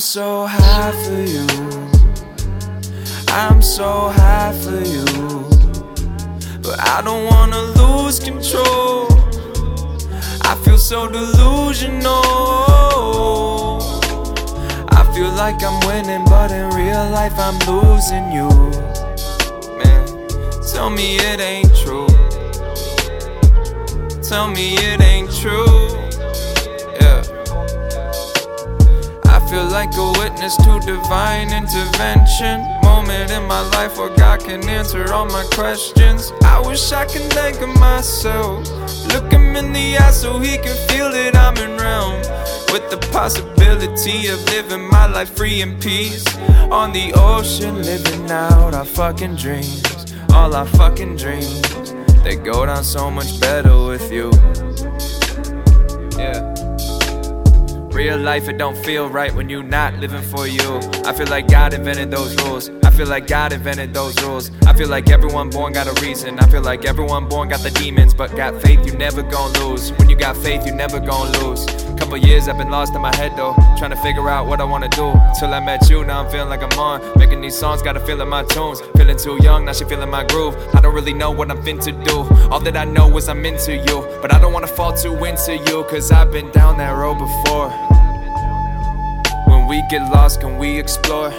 so high for you. I'm so high for you. But I don't wanna lose control. I feel so delusional. I feel like I'm winning, but in real life I'm losing you. Man, tell me it ain't true. Tell me it ain't true. Like a witness to divine intervention. Moment in my life where God can answer all my questions. I wish I could thank Him myself. Look him in the eye so he can feel that I'm in realm. With the possibility of living my life free in peace. On the ocean, living out our fucking dreams. All our fucking dreams. They go down so much better with you. Yeah. Real life, it don't feel right when you not living for you. I feel like God invented those rules. I feel like God invented those rules. I feel like everyone born got a reason. I feel like everyone born got the demons, but got faith, you never gon' lose. When you got faith, you never gon' lose. Couple years I've been lost in my head though, trying to figure out what I wanna do. Till I met you, now I'm feeling like I'm on. Making these songs, gotta feel in my tunes. Feeling too young, now she feeling my groove. I don't really know what I'm fin to do. All that I know is I'm into you, but I don't wanna fall too into you, cause I've been down that road before. We get lost, can we explore?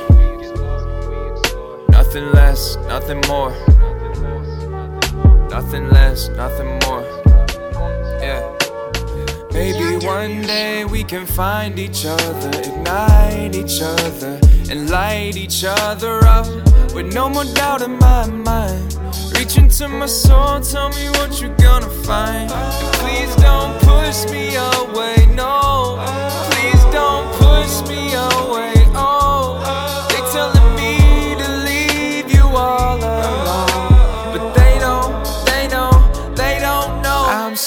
Nothing less, nothing more. Nothing less, nothing more. Yeah. Maybe one day we can find each other, ignite each other, and light each other up with no more doubt in my mind. Reach into my soul, tell me what you're gonna find.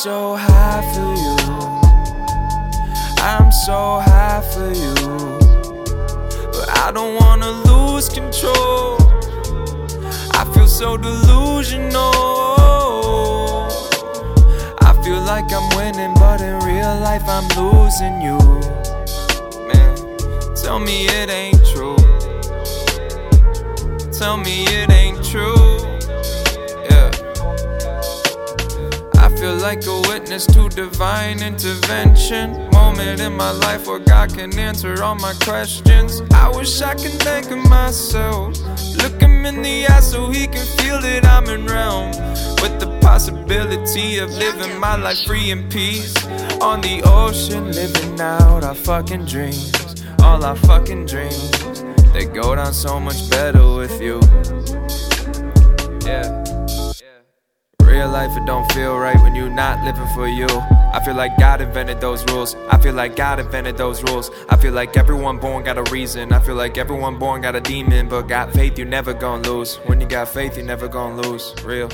So high for you. I'm so high for you. But I don't wanna lose control. I feel so delusional. I feel like I'm winning, but in real life I'm losing you. Man, tell me it ain't true. Tell me it ain't feel like a witness to divine intervention. Moment in my life where God can answer all my questions. I wish I could thank of myself. Look him in the eye so he can feel that I'm in realm. With the possibility of living my life free in peace. On the ocean, living out our fucking dreams. All our fucking dreams. They go down so much better with you. Yeah. Real life, it don't feel right when you're not living for you. I feel like God invented those rules. I feel like God invented those rules. I feel like everyone born got a reason. I feel like everyone born got a demon, but got faith, you never gonna lose. When you got faith, you never gonna lose. Real.